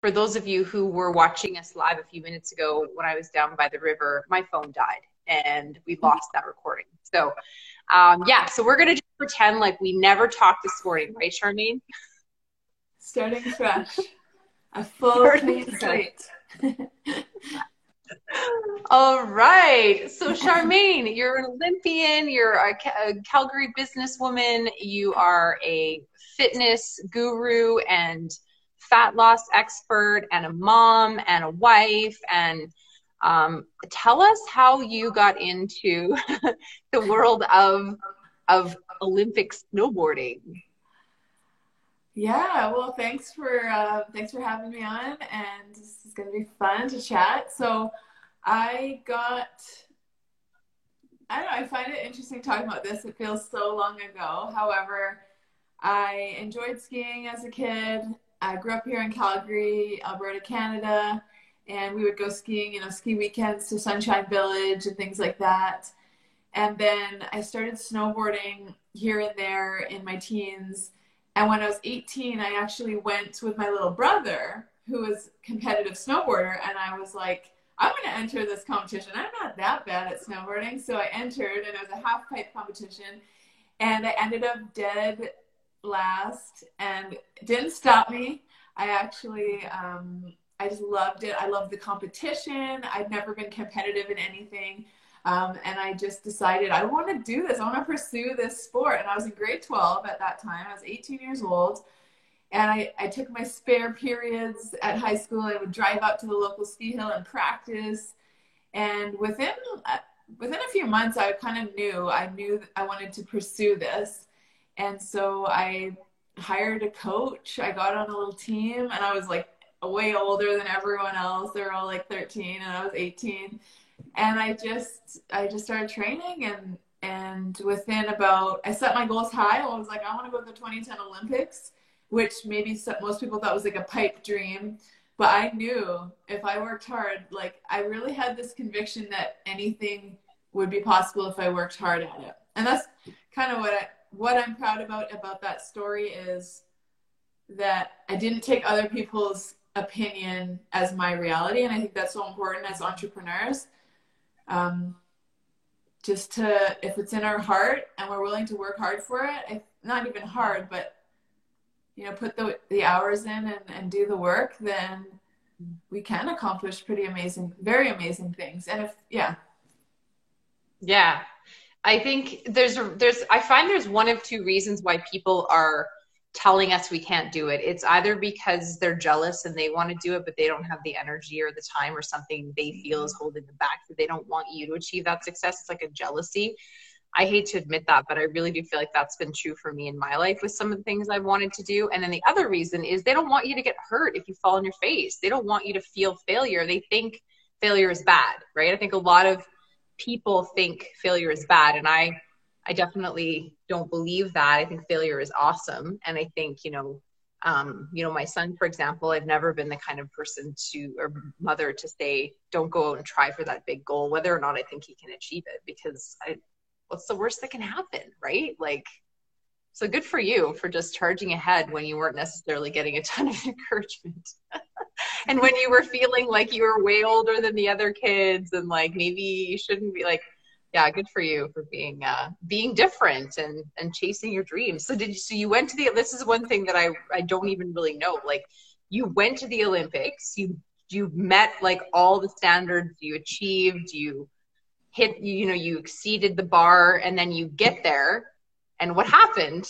for those of you who were watching us live a few minutes ago when I was down by the river, my phone died and we lost that recording. So, um, yeah, so we're going to just pretend like we never talked this morning, right, Charmaine? Starting fresh. A full clean slate. All right. So, Charmaine, you're an Olympian, you're a, a, Calgary businesswoman, you are a fitness guru and fat loss expert, and a mom, and a wife. And um, tell us how you got into the world of, of Olympic snowboarding. Yeah, well, thanks for uh, thanks for having me on, and this is going to be fun to chat. So, I got, I don't know, I find it interesting talking about this. It feels so long ago. However, I enjoyed skiing as a kid. I grew up here in Calgary, Alberta, Canada, and we would go skiing, you know, ski weekends to Sunshine Village and things like that. And then I started snowboarding here and there in my teens and when I was 18, I actually went with my little brother, who was competitive snowboarder, and I was like, I'm going to enter this competition. I'm not that bad at snowboarding. So I entered, and it was a half pipe competition, and I ended up dead last, and didn't stop me. I actually, um, I just loved it. I loved the competition. I'd never been competitive in anything. Um, and I just decided I want to do this. I want to pursue this sport. And I was in grade 12 at that time. I was 18 years old. And I, I took my spare periods at high school. I would drive up to the local ski hill and practice. And within uh, within a few months, I kind of knew I knew I wanted to pursue this. And so I hired a coach. I got on a little team, and I was like way older than everyone else. They're all like 13, and I was 18 and I just I just started training and and within about I set my goals high. I was like I want to go to the 2010 Olympics, which maybe most people thought was like a pipe dream, but I knew if I worked hard, like I really had this conviction that anything would be possible if I worked hard at it. And that's kind of what I what I'm proud about about that story is that I didn't take other people's opinion as my reality and I think that's so important as entrepreneurs um, just to if it's in our heart and we're willing to work hard for it if, not even hard but you know put the, the hours in and, and do the work then we can accomplish pretty amazing very amazing things. And if yeah. Yeah i think there's there's i find there's one of two reasons why people are telling us we can't do it. It's either because they're jealous and they want to do it, but they don't have the energy or the time or something they feel is mm-hmm. holding them back that they don't want you to achieve that success. It's like a jealousy. I hate to admit that, but I really do feel like that's been true for me in my life with some of the things I've wanted to do. And then the other reason is they don't want you to get hurt if you fall on your face. They don't want you to feel failure. They think failure is bad, right? I think a lot of people think failure is bad. And I I definitely don't believe that. I think failure is awesome. And I think, you know, um, you know, my son, for example, I've never been the kind of person to or mother to say, don't go out and try for that big goal, whether or not I think he can achieve it, because I, what's the worst that can happen, right? Like, so good for you for just charging ahead when you weren't necessarily getting a ton of encouragement. and when you were feeling like you were way older than the other kids and like maybe you shouldn't be like yeah good for you for being uh being different and and chasing your dreams. So did you so you went to the this is one thing that i i don't even really know like you went to the olympics you you met like all the standards you achieved you hit you know you exceeded the bar and then you get there and what happened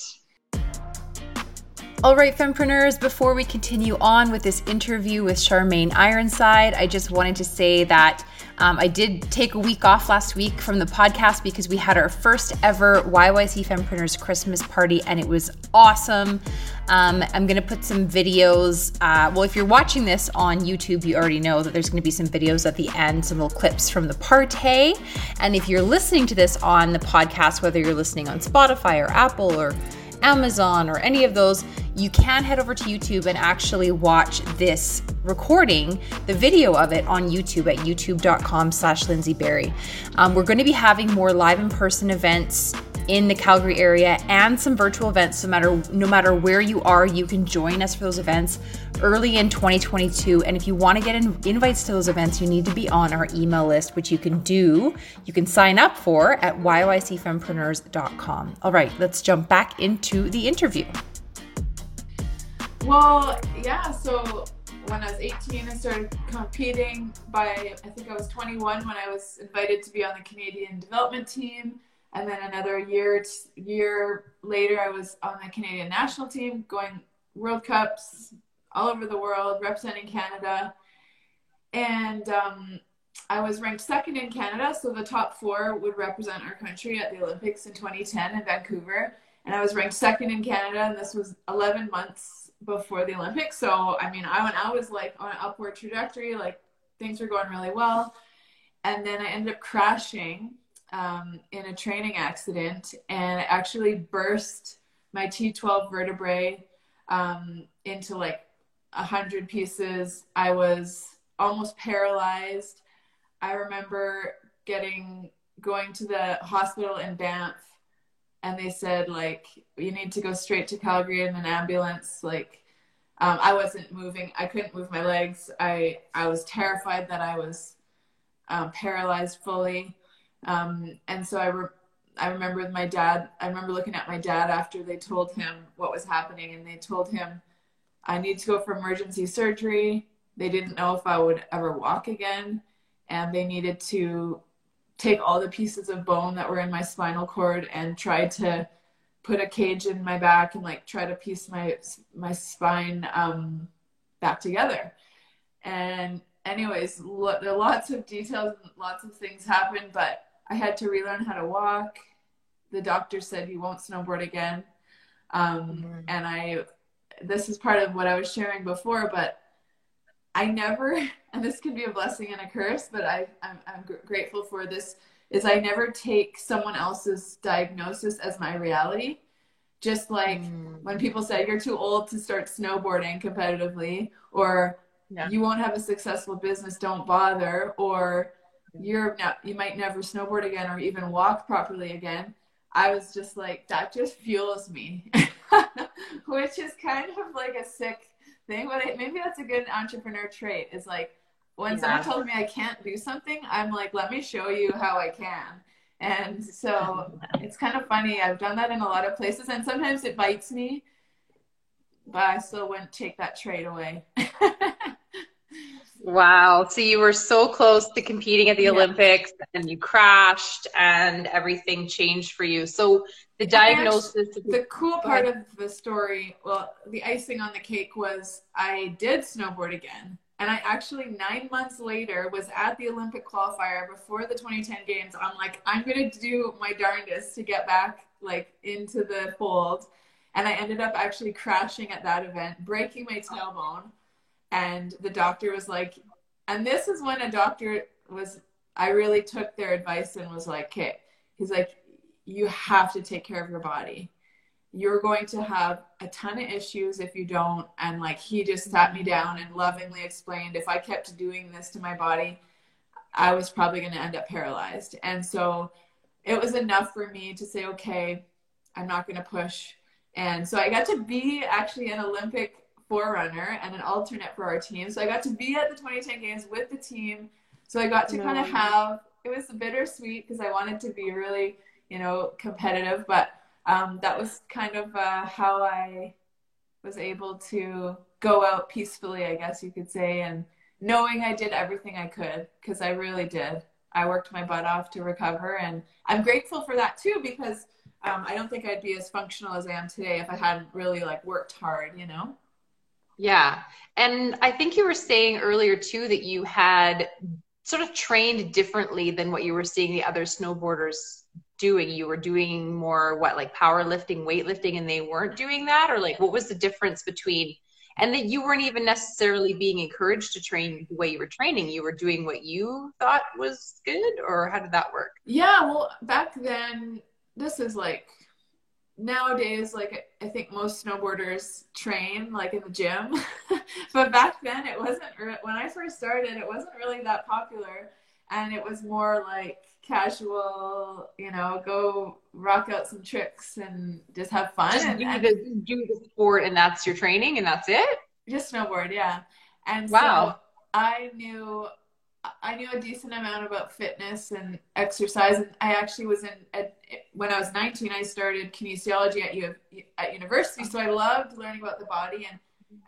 all right, fempreneurs, before we continue on with this interview with Charmaine Ironside, I just wanted to say that um, I did take a week off last week from the podcast because we had our first ever YYC Fempreneurs Christmas party and it was awesome. Um, I'm going to put some videos. Uh, well, if you're watching this on YouTube, you already know that there's going to be some videos at the end, some little clips from the party. And if you're listening to this on the podcast, whether you're listening on Spotify or Apple or Amazon or any of those, you can head over to YouTube and actually watch this recording, the video of it on YouTube at youtube.com slash Lindsay Berry. Um, we're going to be having more live in person events in the Calgary area and some virtual events. No matter no matter where you are, you can join us for those events early in 2022. And if you want to get in, invites to those events, you need to be on our email list, which you can do. You can sign up for at yycfempreneurs.com. All right, let's jump back into the interview. Well, yeah. So when I was 18, I started competing. By I think I was 21 when I was invited to be on the Canadian development team, and then another year year later, I was on the Canadian national team, going World Cups all over the world, representing Canada, and um, I was ranked second in Canada. So the top four would represent our country at the Olympics in 2010 in Vancouver, and I was ranked second in Canada, and this was 11 months before the Olympics. So I mean, I when I was like on an upward trajectory, like things were going really well, and then I ended up crashing um, in a training accident and actually burst my T12 vertebrae um, into like a hundred pieces. I was almost paralyzed. I remember getting going to the hospital in Banff and they said like you need to go straight to Calgary in an ambulance. Like um, I wasn't moving. I couldn't move my legs. I I was terrified that I was um, paralyzed fully. Um, and so I re- I remember with my dad. I remember looking at my dad after they told him what was happening, and they told him I need to go for emergency surgery. They didn't know if I would ever walk again, and they needed to take all the pieces of bone that were in my spinal cord and try to put a cage in my back and like try to piece my my spine um, back together. And anyways, lo- there are lots of details and lots of things happened, but I had to relearn how to walk. The doctor said you won't snowboard again. Um, mm-hmm. And I, this is part of what I was sharing before, but I never, and this can be a blessing and a curse, but I, I'm, I'm grateful for this, is I never take someone else's diagnosis as my reality. Just like mm. when people say you're too old to start snowboarding competitively, or yeah. you won't have a successful business, don't bother, or you're not, you might never snowboard again or even walk properly again. I was just like, that just fuels me, which is kind of like a sick thing, but maybe that's a good entrepreneur trait. Is like when yeah. someone tells me I can't do something, I'm like, let me show you how I can. And so it's kind of funny. I've done that in a lot of places, and sometimes it bites me, but I still wouldn't take that trait away. wow. So you were so close to competing at the yeah. Olympics, and you crashed, and everything changed for you. So the diagnosis actually, the cool part of the story well the icing on the cake was i did snowboard again and i actually nine months later was at the olympic qualifier before the 2010 games i'm like i'm gonna do my darndest to get back like into the fold and i ended up actually crashing at that event breaking my tailbone and the doctor was like and this is when a doctor was i really took their advice and was like okay he's like you have to take care of your body. You're going to have a ton of issues if you don't. And like he just sat me down and lovingly explained if I kept doing this to my body, I was probably going to end up paralyzed. And so it was enough for me to say, okay, I'm not going to push. And so I got to be actually an Olympic forerunner and an alternate for our team. So I got to be at the 2010 games with the team. So I got to kind of have, it was bittersweet because I wanted to be really you know, competitive. But um, that was kind of uh, how I was able to go out peacefully, I guess you could say, and knowing I did everything I could because I really did. I worked my butt off to recover, and I'm grateful for that too because um, I don't think I'd be as functional as I am today if I hadn't really like worked hard, you know. Yeah, and I think you were saying earlier too that you had sort of trained differently than what you were seeing the other snowboarders doing? You were doing more what like powerlifting, weightlifting, and they weren't doing that, or like what was the difference between? And that you weren't even necessarily being encouraged to train the way you were training. You were doing what you thought was good, or how did that work? Yeah, well, back then, this is like nowadays like i think most snowboarders train like in the gym but back then it wasn't when i first started it wasn't really that popular and it was more like casual, you know, go rock out some tricks and just have fun. Just and, do, and the, do the sport and that's your training and that's it? just snowboard, yeah. And Wow. so I knew I knew a decent amount about fitness and exercise. And I actually was in at, when I was 19. I started kinesiology at U, at university, so I loved learning about the body. And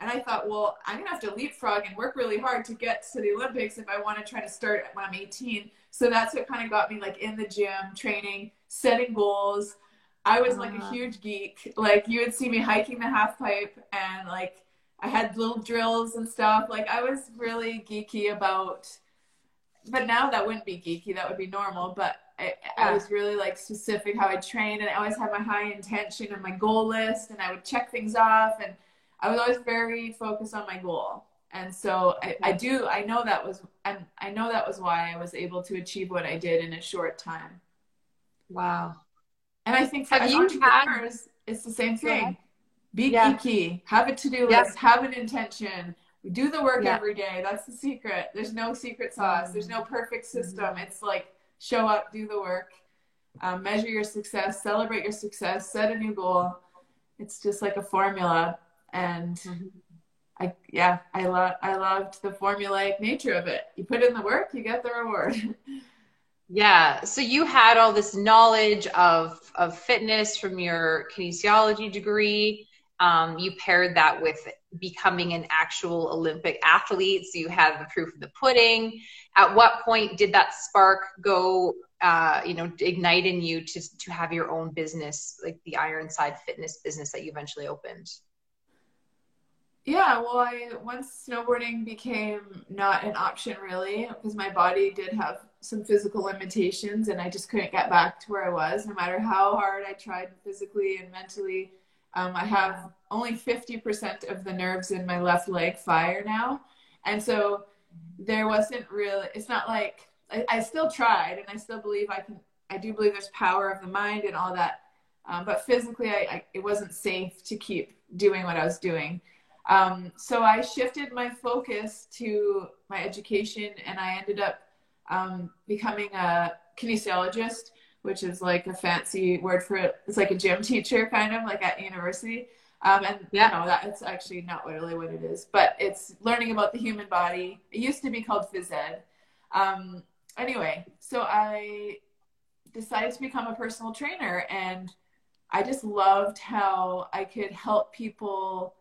and I thought, well, I'm gonna have to leapfrog and work really hard to get to the Olympics if I want to try to start when I'm 18. So that's what kind of got me like in the gym, training, setting goals. I was like a Uh-huh. huge geek. Like you would see me hiking the half pipe and like I had little drills and stuff. Like I was really geeky about, but now that wouldn't be geeky. That would be normal. But I, I was really like specific how I trained, and I always had my high intention and my goal list, and I would check things off, and I was always very focused on my goal. And so I, I do. I know that was, and I know that was why I was able to achieve what I did in a short time. Wow. And I think for Have as had- entrepreneurs, it's the same thing. Be Yeah. geeky. Have a to-do Yeah. list. Have an intention. Do the work Yeah. every day. That's the secret. There's no secret sauce. There's no perfect system. Mm-hmm. It's like show up, do the work, um, measure your success, celebrate your success, set a new goal. It's just like a formula. And Mm-hmm. I yeah, I love I loved the formulaic nature of it. You put in the work, you get the reward. Yeah. So you had all this knowledge of of fitness from your kinesiology degree. Um, you paired that with becoming an actual Olympic athlete. So you have the proof of the pudding. At what point did that spark go? Uh, you know, ignite in you to to have your own business, like the Ironside Fitness business that you eventually opened. Yeah, well, I once snowboarding became not an option really because my body did have some physical limitations and I just couldn't get back to where I was no matter how hard I tried physically and mentally. Um, I have only 50% of the nerves in my left leg fire now. And so there wasn't really, it's not like, I, I still tried and I still believe I can, I do believe there's power of the mind and all that. Um, but physically, I, I, it wasn't safe to keep doing what I was doing. Um, so I shifted my focus to my education and I ended up um, becoming a kinesiologist, which is like a fancy word for it. It's like a gym teacher, kind of like at university. Um, and Yeah. you know that actually not really what it is, but it's learning about the human body. It used to be called phys ed. Um, anyway, so I decided to become a personal trainer, and I just loved how I could help people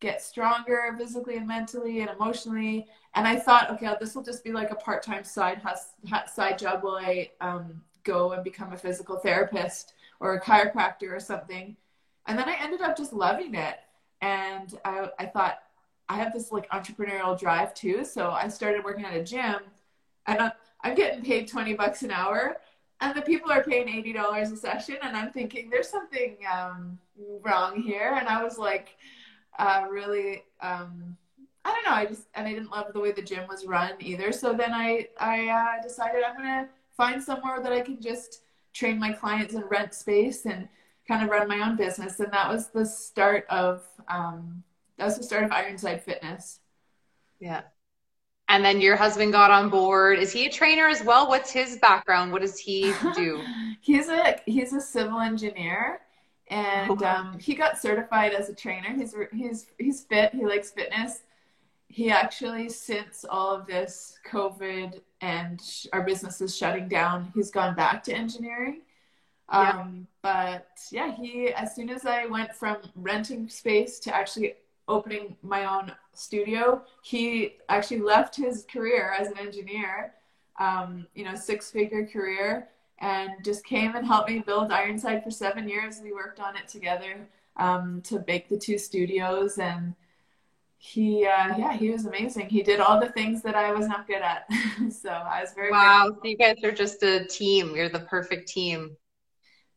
get stronger physically and mentally and emotionally. And I thought, okay, this will just be like a part-time side hus- side job while I um, go and become a physical therapist or a chiropractor or something. And then I ended up just loving it. And I, I thought, I have this like entrepreneurial drive too. So I started working at a gym and I'm, I'm getting paid 20 bucks an hour and the people are paying $80 a session. And I'm thinking there's something um, wrong here. And I was like, uh, really, um, I don't know. I just, and I didn't love the way the gym was run either. So then I, I uh, decided I'm going to find somewhere that I can just train my clients and rent space and kind of run my own business. And that was the start of, um, that was the start of Ironside Fitness. Yeah. And then your husband got on board. Is he a trainer as well? What's his background? What does he do? he's a he's a civil engineer, and Oh, um, he got certified as a trainer. He's he's he's fit. He likes fitness. He actually, since all of this COVID and sh- our businesses shutting down, he's gone back to engineering. Yeah. Um, but yeah, he as soon as I went from renting space to actually opening my own studio, he actually left his career as an engineer, um, you know, six figure career, and just came and helped me build Ironside for seven years. We worked on it together um, to make the two studios, and he, uh, yeah, he was amazing. He did all the things that I was not good at, so I was very Wow. So you guys are just a team. You're the perfect team.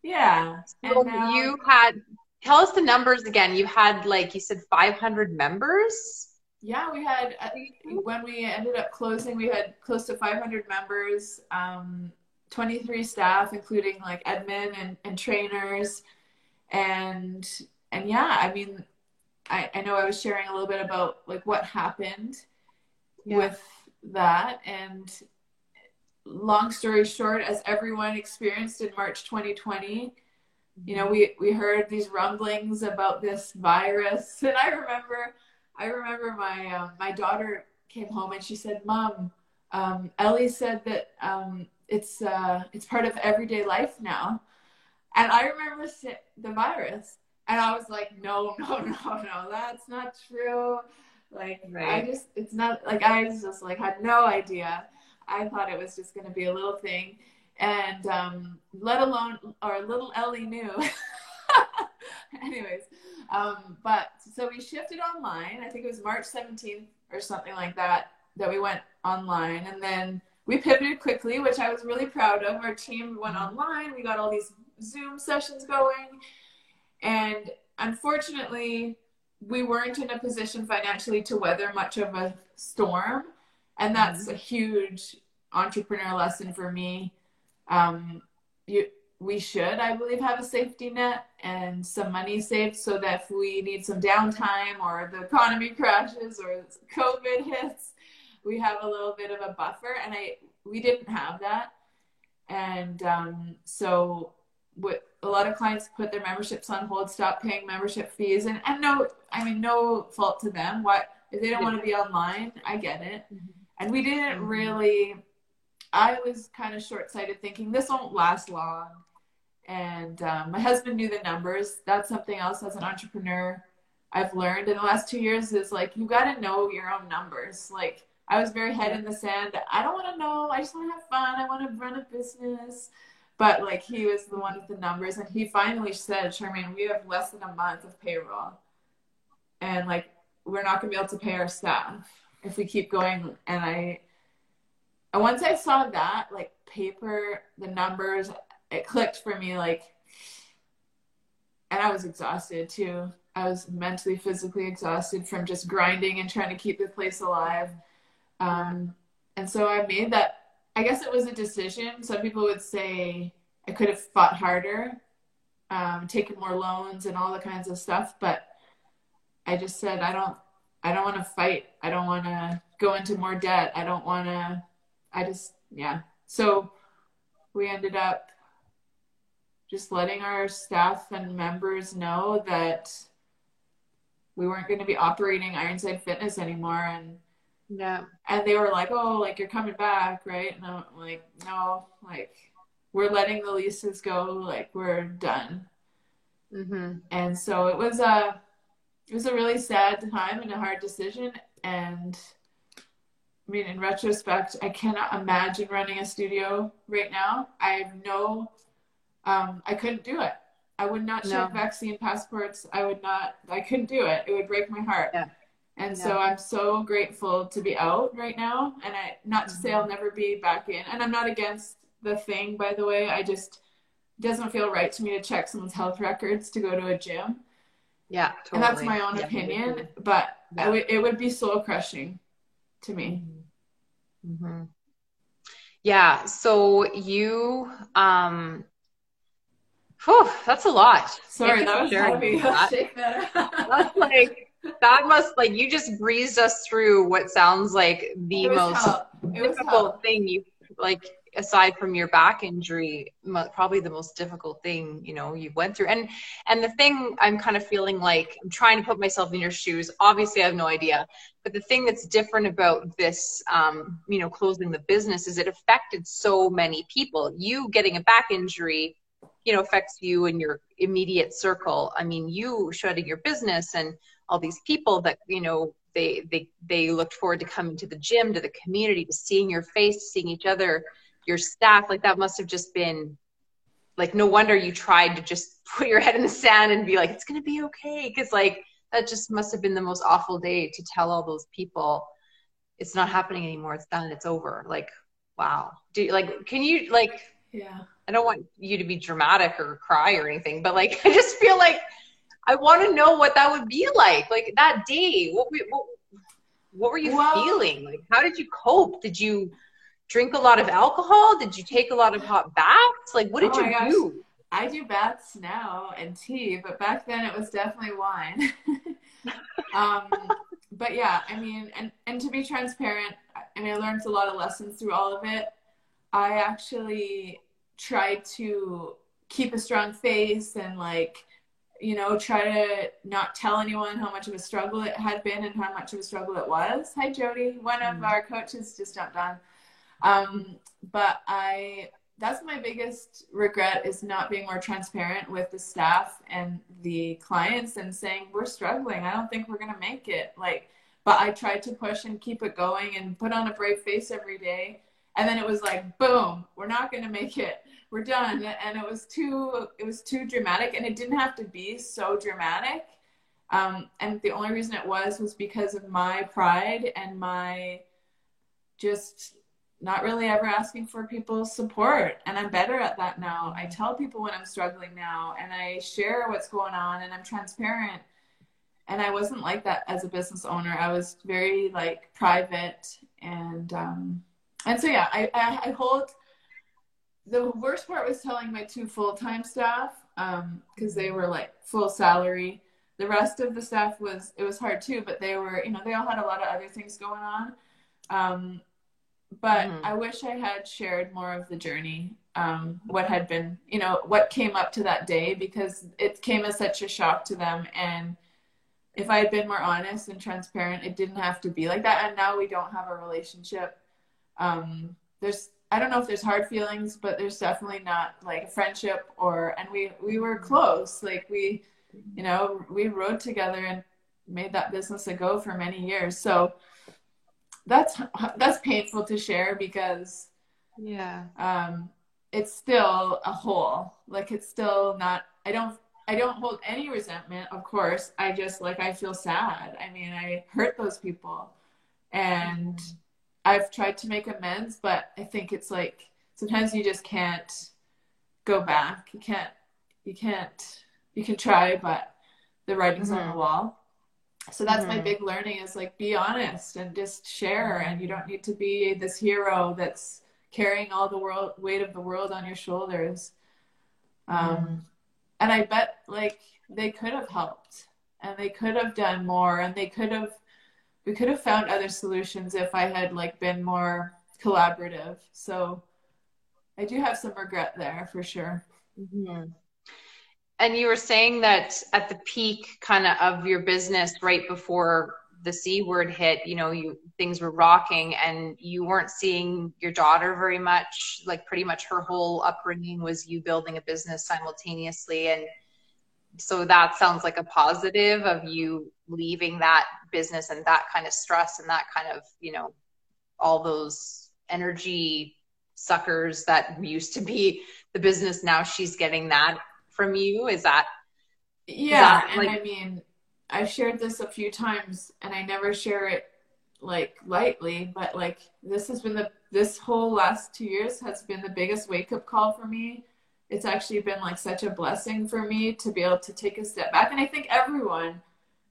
yeah. So And now- you had, tell us the numbers again. You had, like, you said 500 members? Yeah, we had uh, when we ended up closing, we had close to 500 members, um, 23 staff, including like admin and, and trainers, and and yeah, I mean, I, I know I was sharing a little bit about like what happened with that, and long story short, as everyone experienced in March 2020, you know, we, we heard these rumblings about this virus. And I remember, I remember my, uh, my daughter came home and she said, mom, um, Ellie said that, um, it's, uh, it's part of everyday life now. And I remember the virus and I was like, no, no, no, no, that's not true. Like, right. I just, it's not like, I was just like, had no idea. I thought it was just going to be a little thing. And um, let alone, or little Ellie knew. Anyways, um, but so we shifted online. I think it was March 17th or something like that that we went online. And then we pivoted quickly, which I was really proud of. Our team went mm-hmm. online. We got all these Zoom sessions going. And unfortunately, we weren't in a position financially to weather much of a storm. And that's mm-hmm. a huge entrepreneur lesson for me. Um, you, we should, I believe, have a safety net and some money saved so that if we need some downtime or the economy crashes or COVID hits, we have a little bit of a buffer. And I, we didn't have that. And um, so a lot of clients put their memberships on hold, stop paying membership fees, and and no, I mean no fault to them. What if they don't want to be online? I get it. Mm-hmm. And we didn't mm-hmm. really. I was kind of short sighted, thinking this won't last long. And um, my husband knew the numbers. That's something else as an entrepreneur I've learned in the last two years is like you got to know your own numbers. Like I was very head in the sand. I don't want to know. I just want to have fun. I want to run a business. But like he was the one with the numbers, and he finally said, "Charmaine, we have less than a month of payroll, and like we're not gonna be able to pay our staff if we keep going." And I, and once I saw that, like paper, the numbers, it clicked for me. Like, and I was exhausted too. I was mentally, physically exhausted from just grinding and trying to keep the place alive. Um, and so I made that I guess it was a decision. Some people would say I could have fought harder, um, taken more loans and all the kinds of stuff, but I just said I don't I don't want to fight. I don't want to go into more debt. I don't want to I just yeah. So we ended up just letting our staff and members know that we weren't going to be operating Ironside Fitness anymore and yeah. And they were like, "Oh, like you're coming back, right?" And I'm like, "No, like we're letting the leases go. Like we're done." Mm-hmm. And so it was a it was a really sad time and a hard decision. And I mean, in retrospect, I cannot imagine running a studio right now. I have no, um, I couldn't do it. I would not no. check vaccine passports. I would not. I couldn't do it. It would break my heart. Yeah. And yeah. so I'm so grateful to be out right now. And I, not to mm-hmm. say I'll never be back in. And I'm not against the thing, by the way. I just, doesn't feel right to me to check someone's health records to go to a gym. Yeah, totally. And that's my own yeah, opinion, but yeah. w- it would be soul crushing to me. Mm-hmm. mm-hmm. Yeah. So you, um, whew, that's a lot. Sorry, that was heavy. That. that's like that must like you just breezed us through what sounds like the most difficult thing you like aside from your back injury probably the most difficult thing you know you went through. And and the thing i'm kind of feeling like i'm trying to put myself in your shoes obviously i have no idea but the thing that's different about this um, you know closing the business is it affected so many people. You getting a back injury you know affects you and your immediate circle. I mean you shutting your business and all these people that you know they they they looked forward to coming to the gym to the community to seeing your face seeing each other. Your staff like that must have just been like no wonder you tried to just put your head in the sand and be like it's going to be okay because like that just must have been the most awful day to tell all those people it's not happening anymore. It's done. It's over. Like wow. Do like can you like yeah. I don't want you to be dramatic or cry or anything but like i just feel like I want to know what that would be like. Like that day, what what, what were you well, feeling? Like how did you cope? Did you drink a lot of alcohol? Did you take a lot of hot baths? Like what did oh you gosh. do? I do baths now and tea, but back then it was definitely wine. um, but yeah, I mean, and and to be transparent, I mean, I learned a lot of lessons through all of it. I actually tried to keep a strong face and like you know try to not tell anyone how much of a struggle it had been and how much of a struggle it was. Hi jody. One of mm. our coaches just jumped on. Um, but i that's my biggest regret is not being more transparent with the staff and the clients and saying we're struggling. I don't think we're going to make it. Like but i tried to push and keep it going and put on a brave face every day and then it was like boom we're not going to make it. We're done. And it was too it was too dramatic and it didn't have to be so dramatic. Um, and the only reason it was was because of my pride and my just not really ever asking for people's support. And i'm better at that now. I tell people when i'm struggling now and i share what's going on and i'm transparent. And i wasn't like that as a business owner. I was very like private and um and so yeah i i, I hold the worst part was telling my two full-time staff because um, they were like full salary. The rest of the staff was it was hard too but they were you know they all had a lot of other things going on. Um, but mm-hmm. i wish i had shared more of the journey um, what had been you know what came up to that day because it came as such a shock to them. And if i had been more honest and transparent it didn't have to be like that. And now we don't have a relationship um, there's I don't know if there's hard feelings, but there's definitely not like a friendship or and we we were close. Like we, you know, we rode together and made that business a go for many years. So that's that's painful to share because yeah. Um it's still a hole. Like it's still not I don't I don't hold any resentment, of course. I just like I feel sad. I mean, I hurt those people. And I've tried to make amends, but I think it's like sometimes you just can't go back. You can't, you can't, you can try, but the writing's mm-hmm. on the mm-hmm. wall. So that's mm-hmm. my big learning is like be honest and just share. And you don't need to be this hero that's carrying all the world weight of the world on your shoulders. Um, mm-hmm. And I bet like they could have helped and they could have done more and they could have we could have found other solutions if I had like been more collaborative. So I do have some regret there for sure. Mm-hmm. And you were saying that at the peak kind of of your business right before the C word hit, you know, you things were rocking and you weren't seeing your daughter very much. Like pretty much her whole upbringing was you building a business simultaneously and so that sounds like a positive of you leaving that business and that kind of stress and that kind of you know all those energy suckers that used to be the business now she's getting that from you is that yeah that, like, and i mean i've shared this a few times and i never share it like lightly but like this has been the this whole last two years has been the biggest wake up call for me it's actually been like such a blessing for me to be able to take a step back. And I think everyone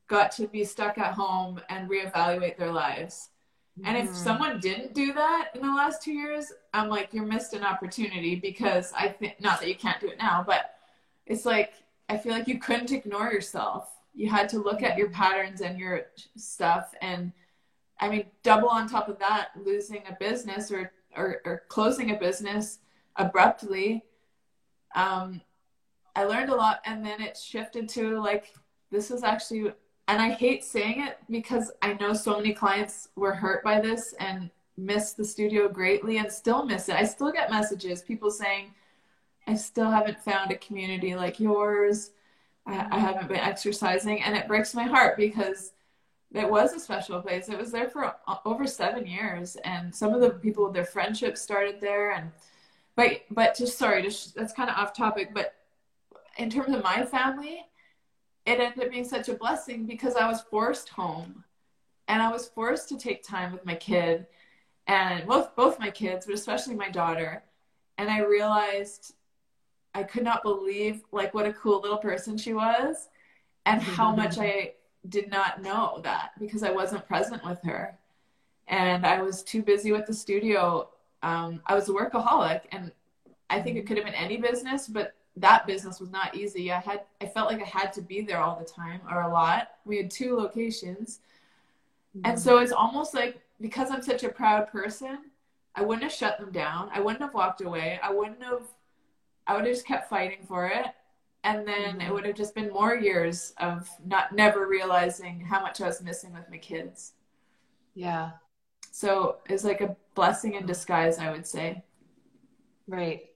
got to be stuck at home and reevaluate their lives. Mm-hmm. And if mm-hmm. someone didn't do that in the last two years, I'm like, you missed an opportunity because I think, not that you can't do it now, but it's like, I feel like you couldn't ignore yourself. You had to look at your patterns and your stuff. And I mean, double on top of that, losing a business or, or, or closing a business abruptly um, I learned a lot, and then it shifted to like this is actually, and I hate saying it because I know so many clients were hurt by this and missed the studio greatly, and still miss it. I still get messages, people saying, "I still haven't found a community like yours. I, I haven't been exercising," and it breaks my heart because it was a special place. It was there for over seven years, and some of the people, their friendships started there, and but but just sorry, just that's kind of off topic. But in terms of my family, it ended up being such a blessing because I was forced home, and I was forced to take time with my kid, and both both my kids, but especially my daughter. And I realized I could not believe like what a cool little person she was, and how much I did not know that because I wasn't present with her. And I was too busy with the studio um, I was a workaholic, and I think it could have been any business, but that business was not easy. I had I felt like I had to be there all the time or a lot. We had two locations. Mm-hmm. And so it's almost like because I'm such a proud person, I wouldn't have shut them down. I wouldn't have walked away. I wouldn't have, I would have just kept fighting for it. And then mm-hmm. it would have just been more years of not never realizing how much I was missing with my kids. Yeah. So it's like a blessing in disguise, I would say. Right.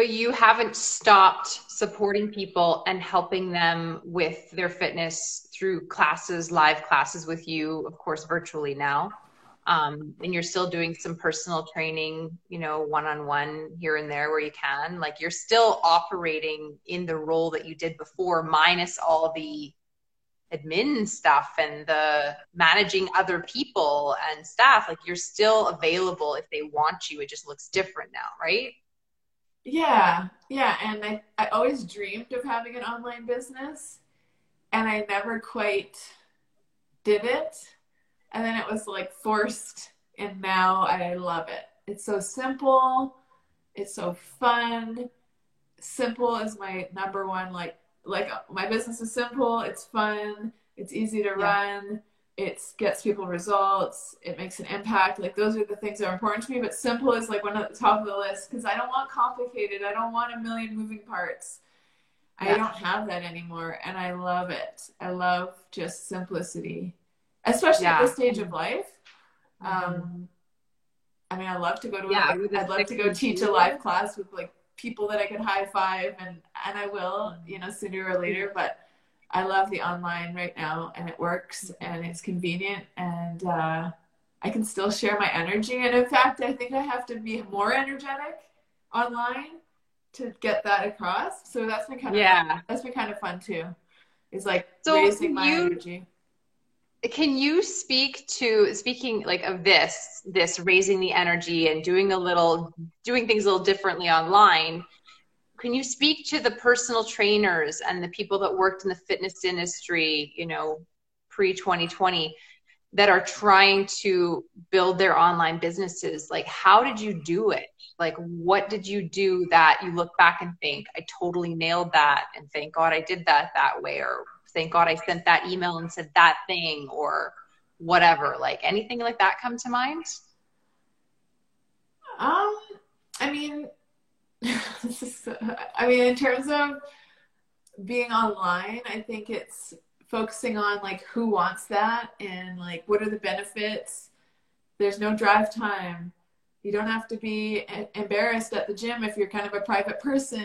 But you haven't stopped supporting people and helping them with their fitness through classes, live classes with you, of course, virtually now. Um, and you're still doing some personal training you know one-on-one here and there where you can. Like you're still operating in the role that you did before minus all the admin stuff and the managing other people and staff. Like you're still available if they want you. It just looks different now right yeah yeah and i, I always dreamed of having an online business and i never quite did it and then it was like forced and now i love it it's so simple it's so fun simple is my number one like like my business is simple it's fun it's easy to yeah. run it gets people results it makes an impact like those are the things that are important to me but simple is like one at the top of the list because i don't want complicated i don't want a million moving parts yeah. i don't have that anymore and i love it i love just simplicity especially yeah. at this stage of life. Mm-hmm. Um, I mean, I love to go to. Yeah, a, I'd love to go teach a live class with like people that I could high five, and and I will, you know, sooner or later. But I love the online right now, and it works, and it's convenient, and uh, I can still share my energy. And in fact, I think I have to be more energetic online to get that across. So that's been kind of yeah, fun. that's been kind of fun too. Is like so raising my you, energy can you speak to speaking like of this this raising the energy and doing a little doing things a little differently online can you speak to the personal trainers and the people that worked in the fitness industry you know pre 2020 that are trying to build their online businesses like how did you do it like what did you do that you look back and think i totally nailed that and thank god i did that that way or thank God I sent that email and said that thing or whatever. Like anything like that come to mind? Um, I mean, I mean, in terms of being online, I think it's focusing on like who wants that and like what are the benefits. There's no drive time. You don't have to be embarrassed at the gym if you're kind of a private person.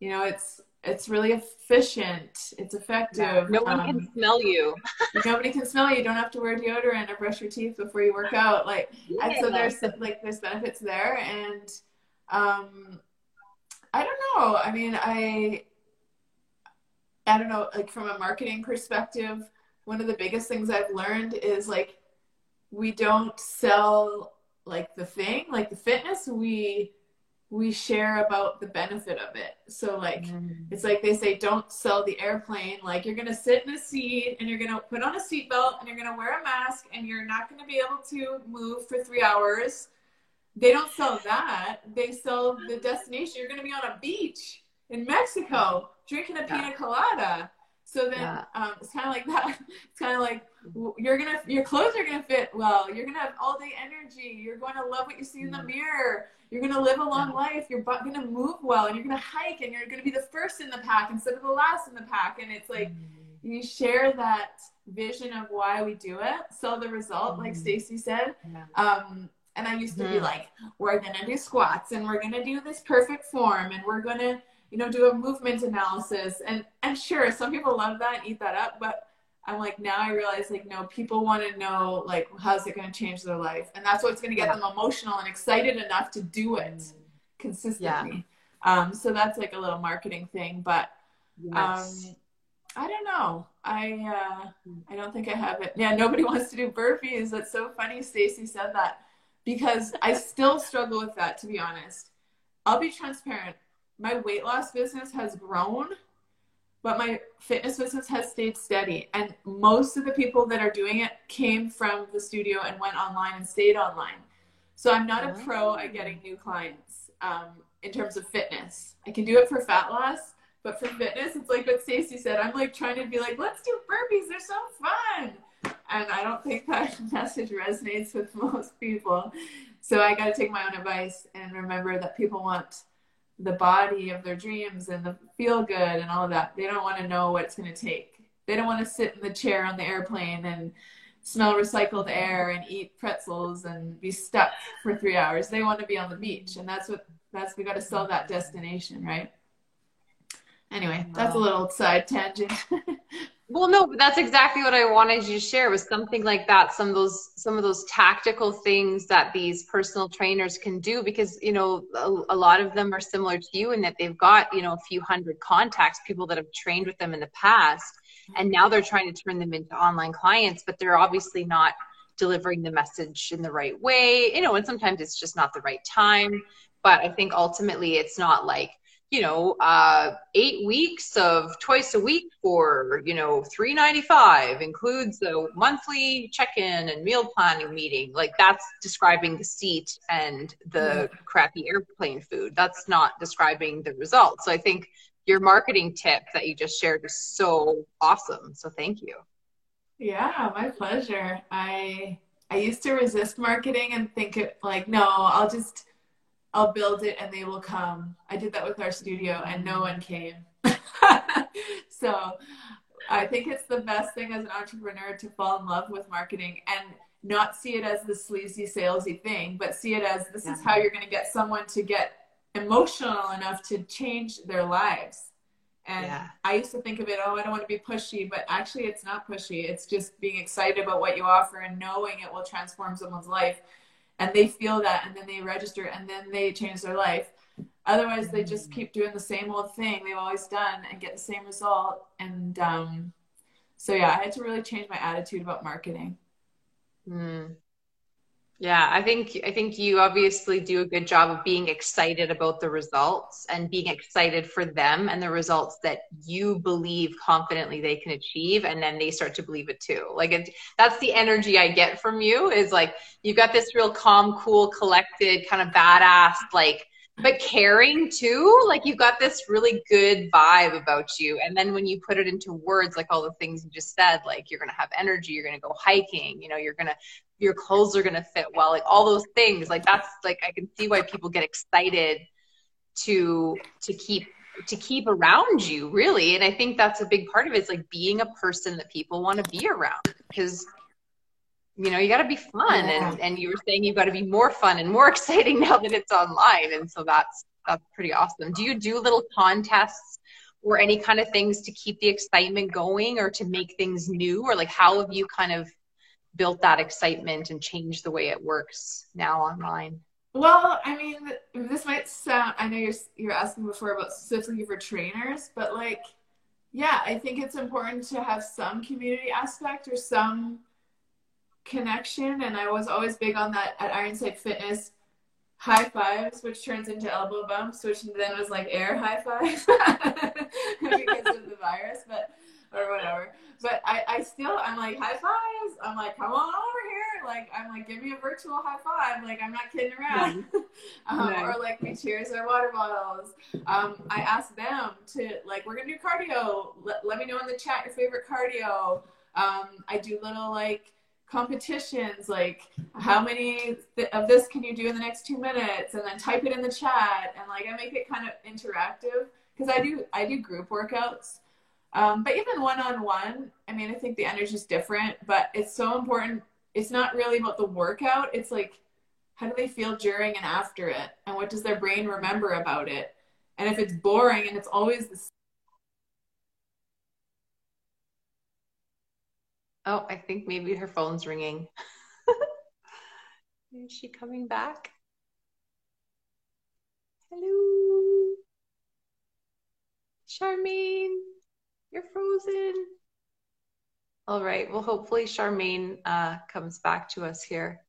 You know, it's it's really efficient. It's effective. Yeah, no one um, can smell you. nobody can smell you. You don't have to wear deodorant or brush your teeth before you work out. Like, yeah. and so there's like there's benefits there, and um, I don't know. I mean, I I don't know. Like from a marketing perspective, one of the biggest things I've learned is like we don't sell like the thing, like the fitness. We we share about the benefit of it. So like mm. it's like they say don't sell the airplane. Like you're gonna sit in a seat and you're gonna put on a seatbelt and you're gonna wear a mask and you're not gonna be able to move for three hours. They don't sell that. They sell the destination. You're gonna be on a beach in Mexico drinking a yeah. pina colada. So then yeah. um, it's kind of like that. It's kind of like you're gonna your clothes are gonna fit well. You're gonna have all day energy. You're going to love what you see in the mirror you're going to live a long life. You're going to move well and you're going to hike and you're going to be the first in the pack instead of the last in the pack. And it's like mm-hmm. you share that vision of why we do it. So the result, like mm-hmm. Stacy said, um, and I used to be mm-hmm. like, we're going to do squats and we're going to do this perfect form and we're going to, you know, do a movement analysis. And, and sure, some people love that and eat that up, but I'm like, now I realize like, no, people want to know like, how's it going to change their life? And that's what's going to get yeah. them emotional and excited enough to do it mm. consistently. Yeah. Um, so that's like a little marketing thing, but, yes. um, I don't know. I, uh, mm. I don't think I have it. Yeah. Nobody wants to do burpees. That's so funny. Stacy said that because I still struggle with that, to be honest. I'll be transparent. My weight loss business has grown but my fitness business has stayed steady. And most of the people that are doing it came from the studio and went online and stayed online. So I'm not a pro at getting new clients um, in terms of fitness. I can do it for fat loss, but for fitness, it's like what Stacy said. I'm like trying to be like, let's do burpees. They're so fun. And I don't think that message resonates with most people. So I got to take my own advice and remember that people want the body of their dreams and the feel good and all of that. They don't want to know what it's going to take. They don't want to sit in the chair on the airplane and smell recycled air and eat pretzels and be stuck for three hours. They want to be on the beach, and that's what that's we got to sell that destination, right? Anyway, that's a little side tangent. well, no, but that's exactly what I wanted you to share was something like that. Some of those some of those tactical things that these personal trainers can do because you know a, a lot of them are similar to you in that they've got you know a few hundred contacts, people that have trained with them in the past and now they're trying to turn them into online clients but they're obviously not delivering the message in the right way you know and sometimes it's just not the right time but i think ultimately it's not like you know uh, eight weeks of twice a week for you know 395 includes a monthly check-in and meal planning meeting like that's describing the seat and the crappy airplane food that's not describing the results so i think your marketing tip that you just shared is so awesome. So thank you. Yeah, my pleasure. I I used to resist marketing and think it like, no, I'll just I'll build it and they will come. I did that with our studio and no one came. so I think it's the best thing as an entrepreneur to fall in love with marketing and not see it as the sleazy salesy thing, but see it as this yeah. is how you're going to get someone to get emotional enough to change their lives. And yeah. I used to think of it, oh, I don't want to be pushy, but actually, it's not pushy. It's just being excited about what you offer and knowing it will transform someone's life. And they feel that, and then they register, and then they change their life. Otherwise, they just keep doing the same old thing they've always done and get the same result. And um, so, yeah, I had to really change my attitude about marketing. Mm. Yeah, I think I think you obviously do a good job of being excited about the results and being excited for them and the results that you believe confidently they can achieve and then they start to believe it too. Like it, that's the energy I get from you is like you've got this real calm, cool, collected, kind of badass like but caring too like you've got this really good vibe about you. And then when you put it into words like all the things you just said like you're gonna have energy you're gonna go hiking you know you're gonna your clothes are gonna fit well like all those things like that's like i can see why people get excited to to keep to keep around you really. And i think that's a big part of it is like being a person that people want to be around because you know you got to be fun yeah. and and you were saying you got to be more fun and more exciting now that it's online and so that's that's pretty awesome. Do you do little contests or any kind of things to keep the excitement going or to make things new? Or like how have you kind of built that excitement and changed the way it works now online? Well i mean this might sound i know you're you're asking before about specifically for trainers but like yeah i think it's important to have some community aspect or some connection and I was always big on that at Ironside Fitness high fives, which turns into elbow bumps, which then was like air high fives because of the virus, but or whatever. But I, I still I'm like high fives. I'm like, come on over here. Like I'm like, give me a virtual high five. Like I'm not kidding around. um, Or like we cheers our water bottles. Um, I ask them to like, we're gonna do cardio. Let, let me know in the chat your favorite cardio. Um, I do little like competitions like how many th- of this can you do in the next two minutes? And then type it in the chat and like i make it kind of interactive because i do i do group workouts. Um, but even one-on-one i mean i think the energy is different but it's so important. It's not really about the workout. It's like how do they feel during and after it? And what does their brain remember about it? And if it's boring and it's always the Oh, I think maybe her phone's ringing. Is she coming back? Hello? Charmaine, you're frozen. All right. Well, hopefully Charmaine uh, comes back to us here.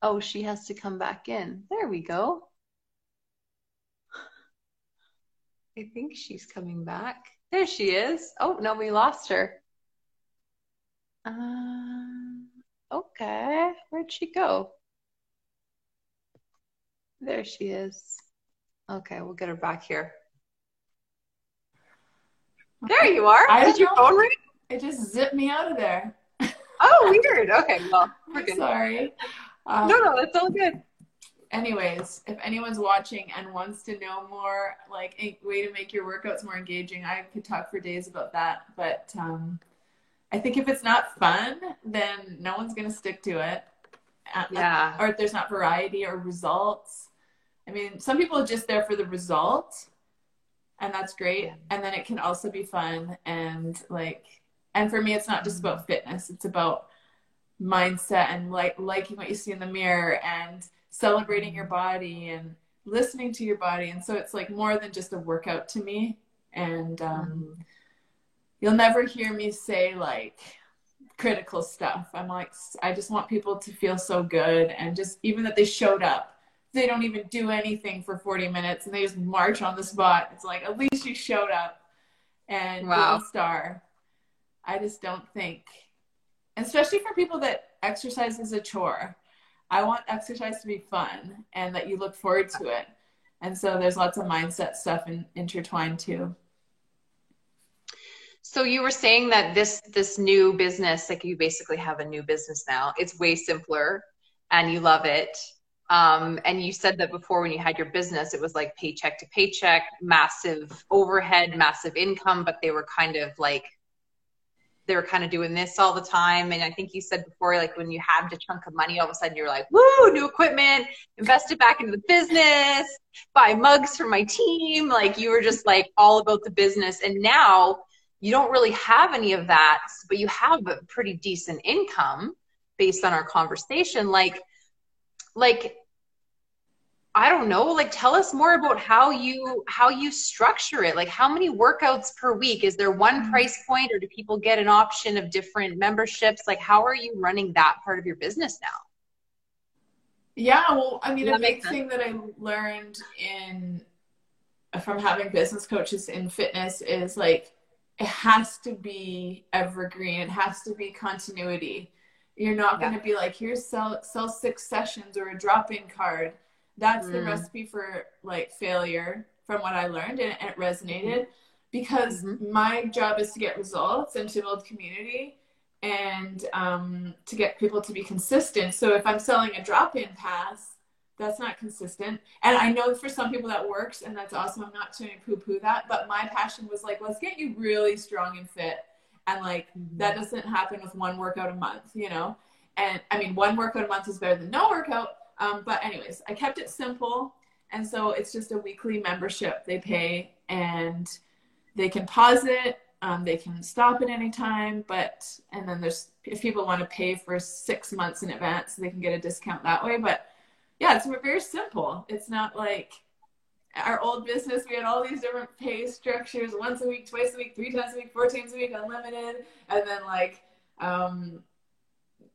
Oh, she has to come back in. There we go. I think she's coming back. There she is. Oh, no, we lost her. Um, okay. Where'd she go? There she is. Okay, we'll get her back here. There you are. I Did your phone ring? It just zipped me out of there. oh, weird. Okay, well, we're good. Sorry. Um, no, no, it's all good. Anyways, if anyone's watching and wants to know more, like a way to make your workouts more engaging, I could talk for days about that. But um, I think if it's not fun, then no one's going to stick to it. Uh, yeah. Or if there's not variety or results. I mean, some people are just there for the result, and that's great. And then it can also be fun and like, and for me, it's not just about fitness. It's about mindset and like liking what you see in the mirror and celebrating your body and listening to your body. And so it's like more than just a workout to me. And um, mm-hmm. You'll never hear me say like critical stuff. I'm like, I just want people to feel so good and just even that they showed up. They don't even do anything for 40 minutes and they just march on the spot. It's like, at least you showed up and wow. star. I just don't think especially for people that exercise is a chore. I want exercise to be fun and that you look forward to it. And so there's lots of mindset stuff in, intertwined too. So you were saying that this this new business, like you basically have a new business now. It's way simpler, and you love it. Um, and you said that before when you had your business, it was like paycheck to paycheck, massive overhead, massive income, but they were kind of like they were kind of doing this all the time. And I think you said before, like when you had a chunk of money, all of a sudden you're like, woo, new equipment, invest it back into the business, buy mugs for my team. Like you were just like all about the business. And now you don't really have any of that, but you have a pretty decent income based on our conversation. Like, like I don't know, like tell us more about how you how you structure it. Like how many workouts per week? Is there one mm-hmm. price point or do people get an option of different memberships? Like how are you running that part of your business now? Yeah, well, I mean, a big thing that I learned in from having business coaches in fitness is like it has to be evergreen. It has to be continuity. You're not yeah. going to be like, here's sell sell six sessions or a drop in card that's mm. the recipe for like failure from what I learned and it resonated because mm-hmm. my job is to get results and to build community and um, to get people to be consistent. So if I'm selling a drop-in pass, that's not consistent. And I know for some people that works and that's awesome. I'm not trying to poo-poo that, but my passion was like, let's get you really strong and fit. And like mm-hmm. that doesn't happen with one workout a month, you know? And I mean, one workout a month is better than no workout, um, but anyways, I kept it simple. And so it's just a weekly membership they pay and they can pause it. Um, they can stop at any time, but, and then there's, if people want to pay for six months in advance, they can get a discount that way. But yeah, it's very simple. It's not like our old business. We had all these different pay structures once a week, twice a week, three times a week, four times a week, unlimited. And then like, um,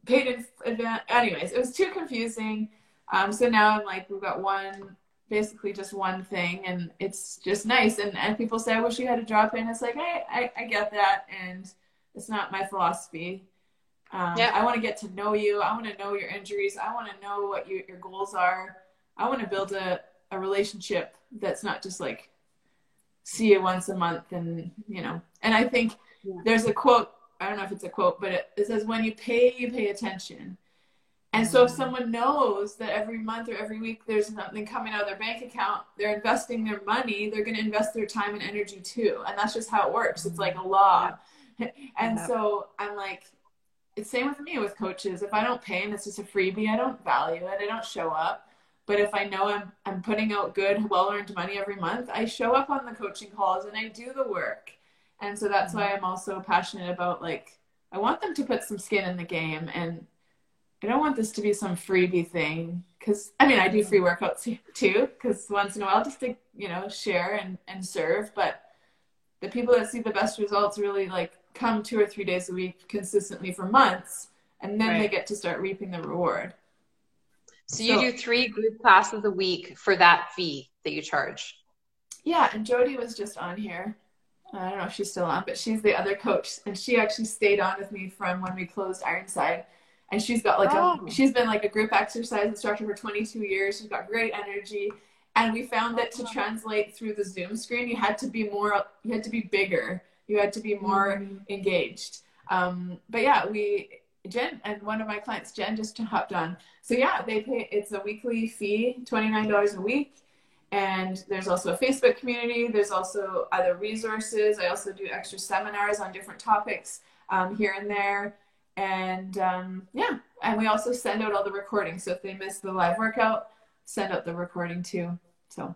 paid in advance. Anyways, it was too confusing. Um, so now I'm like, we've got one, basically just one thing, and it's just nice. And, and people say, I wish you had a drop in. It's like, hey, I, I get that, and it's not my philosophy. Um, yeah. I want to get to know you. I want to know your injuries. I want to know what you, your goals are. I want to build a, a relationship that's not just like see you once a month and you know. And I think yeah. there's a quote. I don't know if it's a quote, but it, it says, "When you pay, you pay attention." And so if someone knows that every month or every week there's something coming out of their bank account, they're investing their money, they're going to invest their time and energy too. And that's just how it works. It's like a law. Yeah. And yeah. so I'm like, it's same with me with coaches. If I don't pay and it's just a freebie, I don't value it. I don't show up. But if I know I'm I'm putting out good, well earned money every month, I show up on the coaching calls and I do the work. And so that's why I'm also passionate about like I want them to put some skin in the game and I don't want this to be some freebie thing because I mean I do free workouts too because once in a while just to you know share and and serve but the people that see the best results really like come two or three days a week consistently for months and then right. they get to start reaping the reward. So, so you do three group classes a week for that fee that you charge. Yeah, and Jody was just on here. I don't know if she's still on, but she's the other coach, and she actually stayed on with me from when we closed Ironside and she's got like oh. a she's been like a group exercise instructor for 22 years she's got great energy and we found that to oh. translate through the zoom screen you had to be more you had to be bigger you had to be more mm-hmm. engaged um, but yeah we Jen and one of my clients, Jen, just hopped on. So yeah, they pay. It's a weekly fee, twenty nine dollars a week, and there's also a Facebook community. There's also other resources. I also do extra seminars on different topics um, here and there, and um, yeah, and we also send out all the recordings. So if they miss the live workout, send out the recording too. So.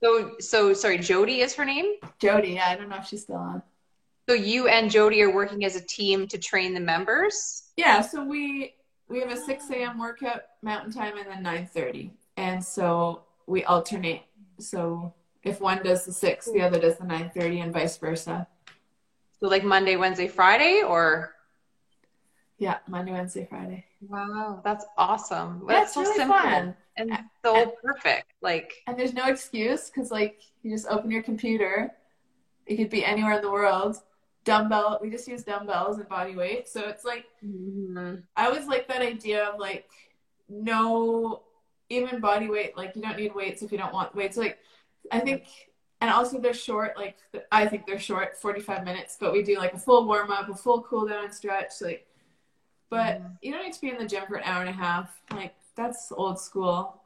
So so sorry, Jody is her name. Jody, yeah, I don't know if she's still on. So you and Jody are working as a team to train the members. Yeah, so we we have a 6 a.m. workout Mountain Time and then 9:30, and so we alternate. So if one does the six, the other does the 9:30, and vice versa. So like Monday, Wednesday, Friday, or yeah, Monday, Wednesday, Friday. Wow, that's awesome. That's so really simple fun. and so and, perfect. Like, and there's no excuse because like you just open your computer. It could be anywhere in the world dumbbell we just use dumbbells and body weight so it's like mm-hmm. i always like that idea of like no even body weight like you don't need weights if you don't want weights like i think and also they're short like i think they're short 45 minutes but we do like a full warm up a full cool down and stretch like but mm-hmm. you don't need to be in the gym for an hour and a half like that's old school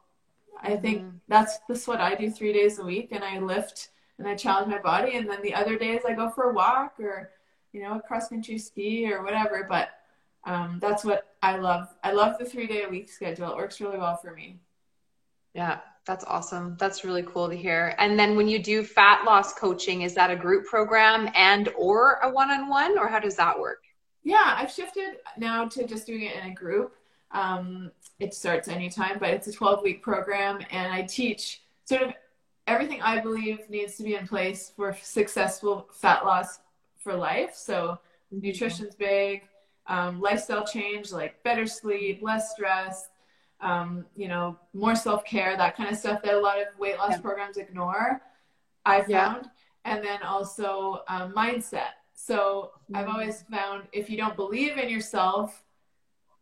i think mm-hmm. that's that's what i do three days a week and i lift and I challenge my body. And then the other days I go for a walk or, you know, a cross country ski or whatever. But um, that's what I love. I love the three day a week schedule. It works really well for me. Yeah, that's awesome. That's really cool to hear. And then when you do fat loss coaching, is that a group program and or a one on one, or how does that work? Yeah, I've shifted now to just doing it in a group. Um, it starts anytime, but it's a 12 week program, and I teach sort of everything I believe needs to be in place for successful fat loss for life. So mm-hmm. nutrition's big, um, lifestyle change like better sleep, less stress, um, you know, more self care, that kind of stuff that a lot of weight loss yeah. programs ignore. I found, yeah. and then also um, mindset. So mm-hmm. I've always found if you don't believe in yourself,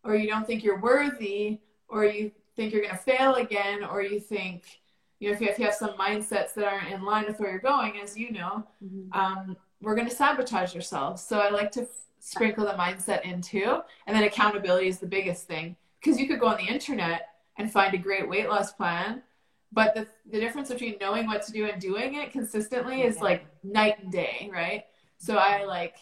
or you don't think you're worthy, or you think you're going to fail again, or you think you know, if you, if you have some mindsets that aren't in line with where you're going, as you know, mm-hmm. um, we're going to sabotage yourselves. So I like to f- sprinkle the mindset in too. And then accountability is the biggest thing because you could go on the internet and find a great weight loss plan. But the, the difference between knowing what to do and doing it consistently is like night and day, right? So I like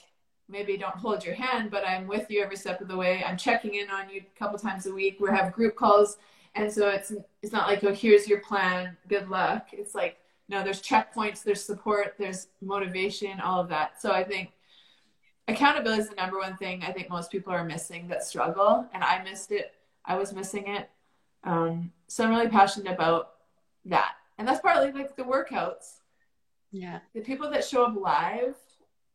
maybe don't hold your hand, but I'm with you every step of the way. I'm checking in on you a couple times a week. We have group calls and so it's it's not like oh here's your plan good luck. It's like no there's checkpoints there's support there's motivation all of that. So i think accountability is the number one thing i think most people are missing that struggle and i missed it. I was missing it. Um, so i'm really passionate about that. And that's partly like the workouts. Yeah. The people that show up live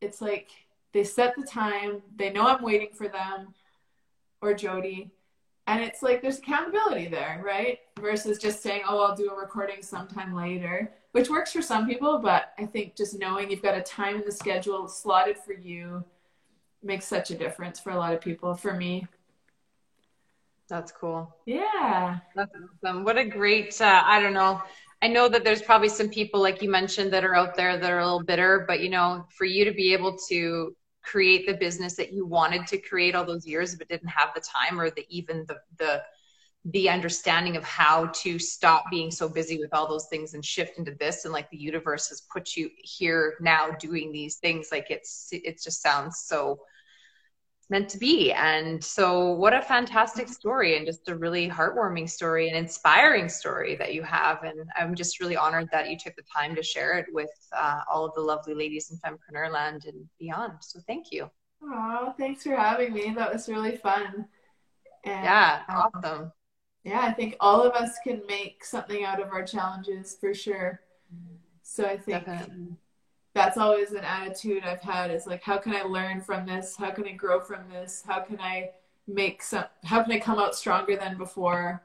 it's like they set the time they know i'm waiting for them or jody and it's like there's accountability there right? Versus just saying oh i'll do a recording sometime later which works for some people but i think just knowing you've got a time in the schedule slotted for you makes such a difference for a lot of people. For me. That's cool. Yeah. That's awesome. What a great uh, i don't know. I know that there's probably some people like you mentioned that are out there that are a little bitter but you know for you to be able to create the business that you wanted to create all those years but didn't have the time or the even the the the understanding of how to stop being so busy with all those things and shift into this and like the universe has put you here now doing these things like it's it just sounds so meant to be. And so, what a fantastic story, and just a really heartwarming story and inspiring story that you have. And I'm just really honored that you took the time to share it with uh, all of the lovely ladies in Fempreneur land and beyond. So, thank you. Oh, thanks for having me. That was really fun. And, yeah, um, awesome. Yeah, I think all of us can make something out of our challenges for sure. So I think Definitely that's always an attitude I've had is like, how can I learn from this? How can I grow from this? How can I make some, how can I come out stronger than before?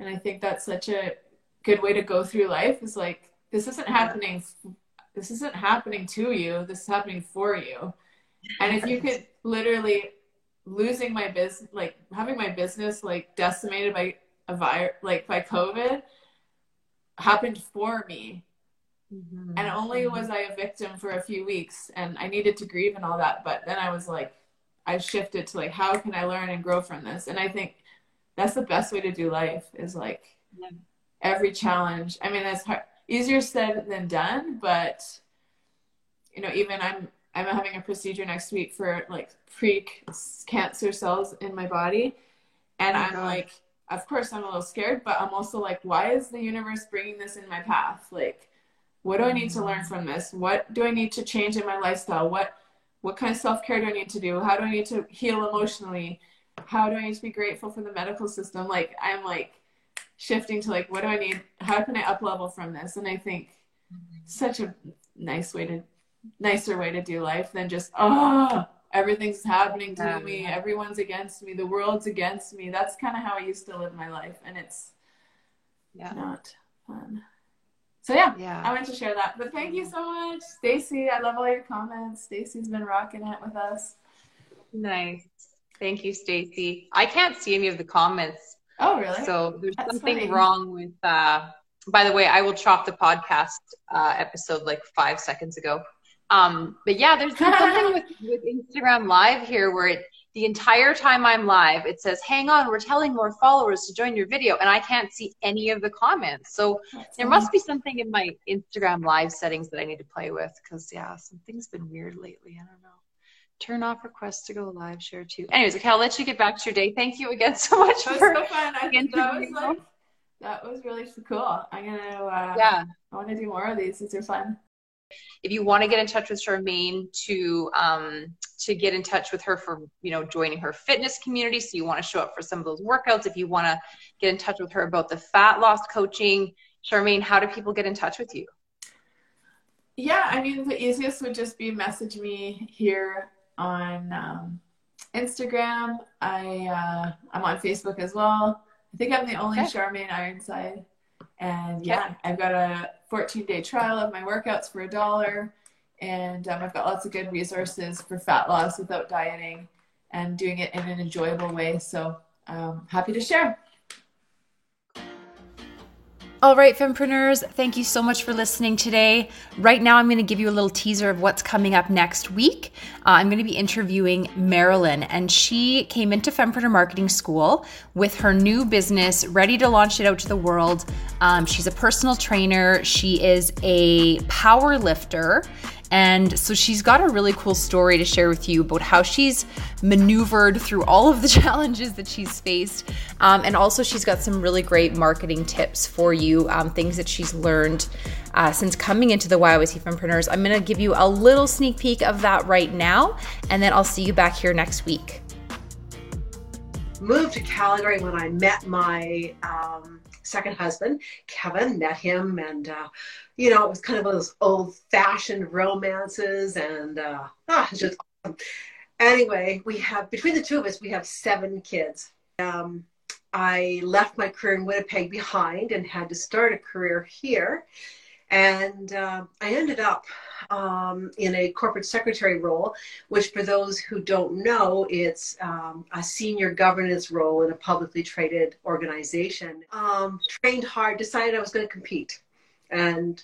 And I think that's such a good way to go through life is like, this isn't happening. This isn't happening to you. This is happening for you. And if you could literally losing my business, like having my business like decimated by a virus, like by COVID happened for me Mm-hmm. And only was I a victim for a few weeks and I needed to grieve and all that. But then I was like, I've shifted to like, how can I learn and grow from this? And I think that's the best way to do life is like yeah. every challenge. I mean, that's hard, easier said than done, but you know, even I'm I'm having a procedure next week for like pre cancer cells in my body, and oh I'm God. like, of course, I'm a little scared, but I'm also like, why is the universe bringing this in my path? Like, what do I need to learn from this? What do I need to change in my lifestyle? What what kind of self care do I need to do? How do I need to heal emotionally? How do I need to be grateful for the medical system? Like, I'm like shifting to like, what do I need? How can I up level from this? And I think such a nice way to nicer way to do life than just oh everything's happening to me everyone's against me the world's against me that's kind of how i used to live my life and it's yeah. not fun so yeah, yeah. I wanted to share that. But thank you so much. Stacy i love all your comments. Stacy's been rocking it with us. Nice. Thank you stacy. I can't see any of the comments. Oh really? So there's that's something funny. wrong with uh by the way i will chop the podcast uh, episode like five seconds ago. Um, but yeah, there's something with, with Instagram Live here where it, the entire time I'm live, it says, hang on, we're telling more followers to join your video. And I can't see any of the comments. So That's there funny. must be something in my Instagram Live settings that I need to play with because, yeah, something's been weird lately. I don't know. Turn off requests to go live, share too. Anyways, okay, I'll let you get back to your day. Thank you again so much that for so fun. I, that, was like, that was really cool. I'm to, uh, yeah, I want to do more of these. These are fun if you want to get in touch with Charmaine to um, to get in touch with her for you know joining her fitness community, so you want to show up for some of those workouts. If you want to get in touch with her about the fat loss coaching, Charmaine, how do people get in touch with you? Yeah, I mean the easiest would just be message me here on um, Instagram. I uh, I'm on Facebook as well. I think I'm the only okay. Charmaine Ironside. And yeah, I've got a 14 day trial of my workouts for a dollar. And um, I've got lots of good resources for fat loss without dieting and doing it in an enjoyable way. So um, happy to share. All right, Fempreneurs, thank you so much for listening today. Right now, I'm going to give you a little teaser of what's coming up next week. Uh, I'm going to be interviewing Marilyn, and she came into Fempreneur Marketing School with her new business, ready to launch it out to the world. Um, she's a personal trainer, she is a power lifter, and so she's got a really cool story to share with you about how she's maneuvered through all of the challenges that she's faced. Um, and also, she's got some really great marketing tips for you, um, things that she's learned uh, since coming into the YYC Fempreneurs. I'm going to give you a little sneak peek of that right now, and then I'll see you back here next week. Moved to Calgary when I met my um, second husband, Kevin, met him and uh, you know, it was kind of those old fashioned romances and uh, ah, just awesome. Anyway, we have, between the two of us, we have seven kids. Um, I left my career in Winnipeg behind and had to start a career here. And uh, I ended up um, in a corporate secretary role, which, for those who don't know, it's um, a senior governance role in a publicly traded organization. Um, trained hard, decided I was going to compete and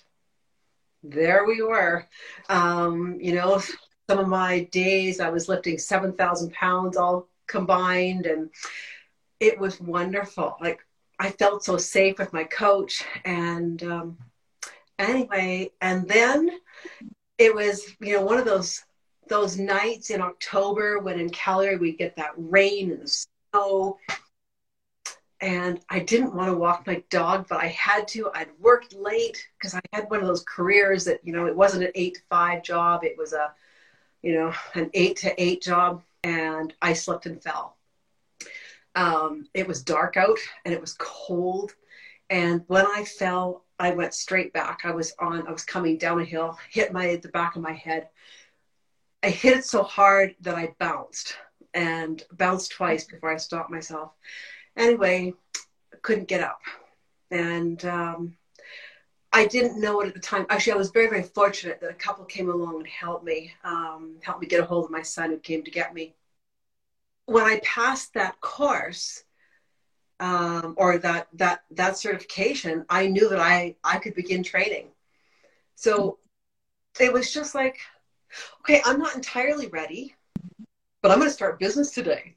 there we were. Um, you know, some of my days I was lifting 7,000 pounds all combined, and it was wonderful. Like, I felt so safe with my coach. And um, anyway, and then it was, you know, one of those those nights in October when in Calgary we get that rain and the snow and I didn't want to walk my dog, but I had to. I'd worked late because I had one of those careers that, you know, it wasn't an eight to five job. It was a, you know, an eight to eight job. And I slipped and fell. Um, it was dark out and it was cold. And when I fell, I went straight back. I was on, I was coming down a hill, hit my, the back of my head. I hit it so hard that I bounced and bounced twice before I stopped myself anyway, couldn't get up. And um, I didn't know it at the time. Actually, I was very, very fortunate that a couple came along and helped me, um, helped me get a hold of my son who came to get me. When I passed that course, um, or that that that certification, I knew that I I could begin training. So it was just like, okay, I'm not entirely ready, but I'm going to start business today.